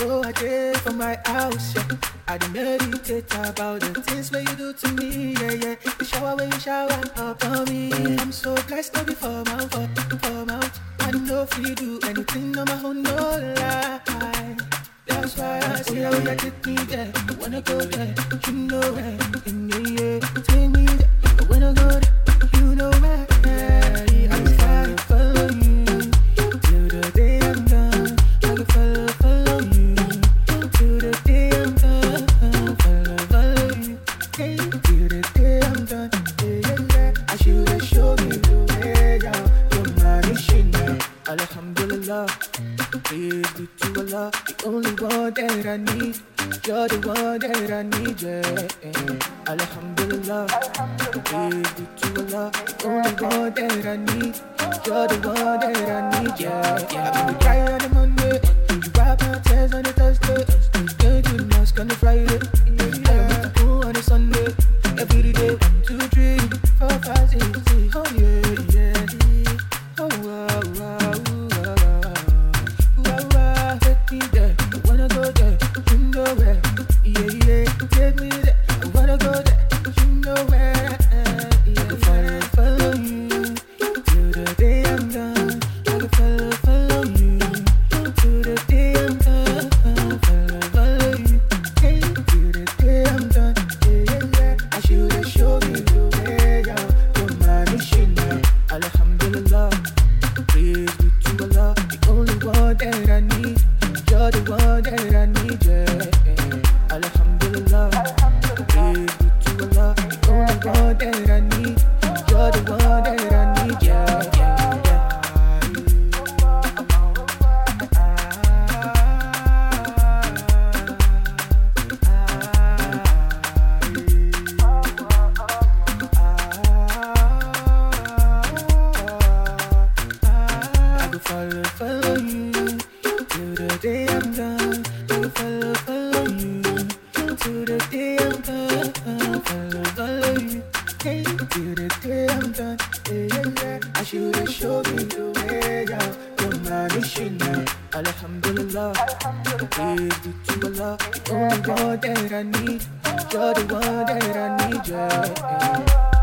from my house, yeah. I dey meditate about the things where you do to me, yeah, yeah. Shower when you shower up on me. I'm so blessed to be for my for, for my I know if you do anything on my own, no lie. That's why I say, oh yeah, take me there. I wanna go there, you know. And yeah, yeah, take me there. Alhamdulillah. Praise be Allah, the only one that I need. You're the one that I need, yeah. Alhamdulillah. Praise be to Allah, the only one that I need. You're the one that I need, yeah. yeah. I've been crying on the Monday, you wipe my tears on the follow, follow you till the day I'm done. Follow, follow you till the day I'm done. Follow, you, the day I'm. I should have showed you my. Alhamdulillah, to Allah, one that I need. You're the one that I need, yeah.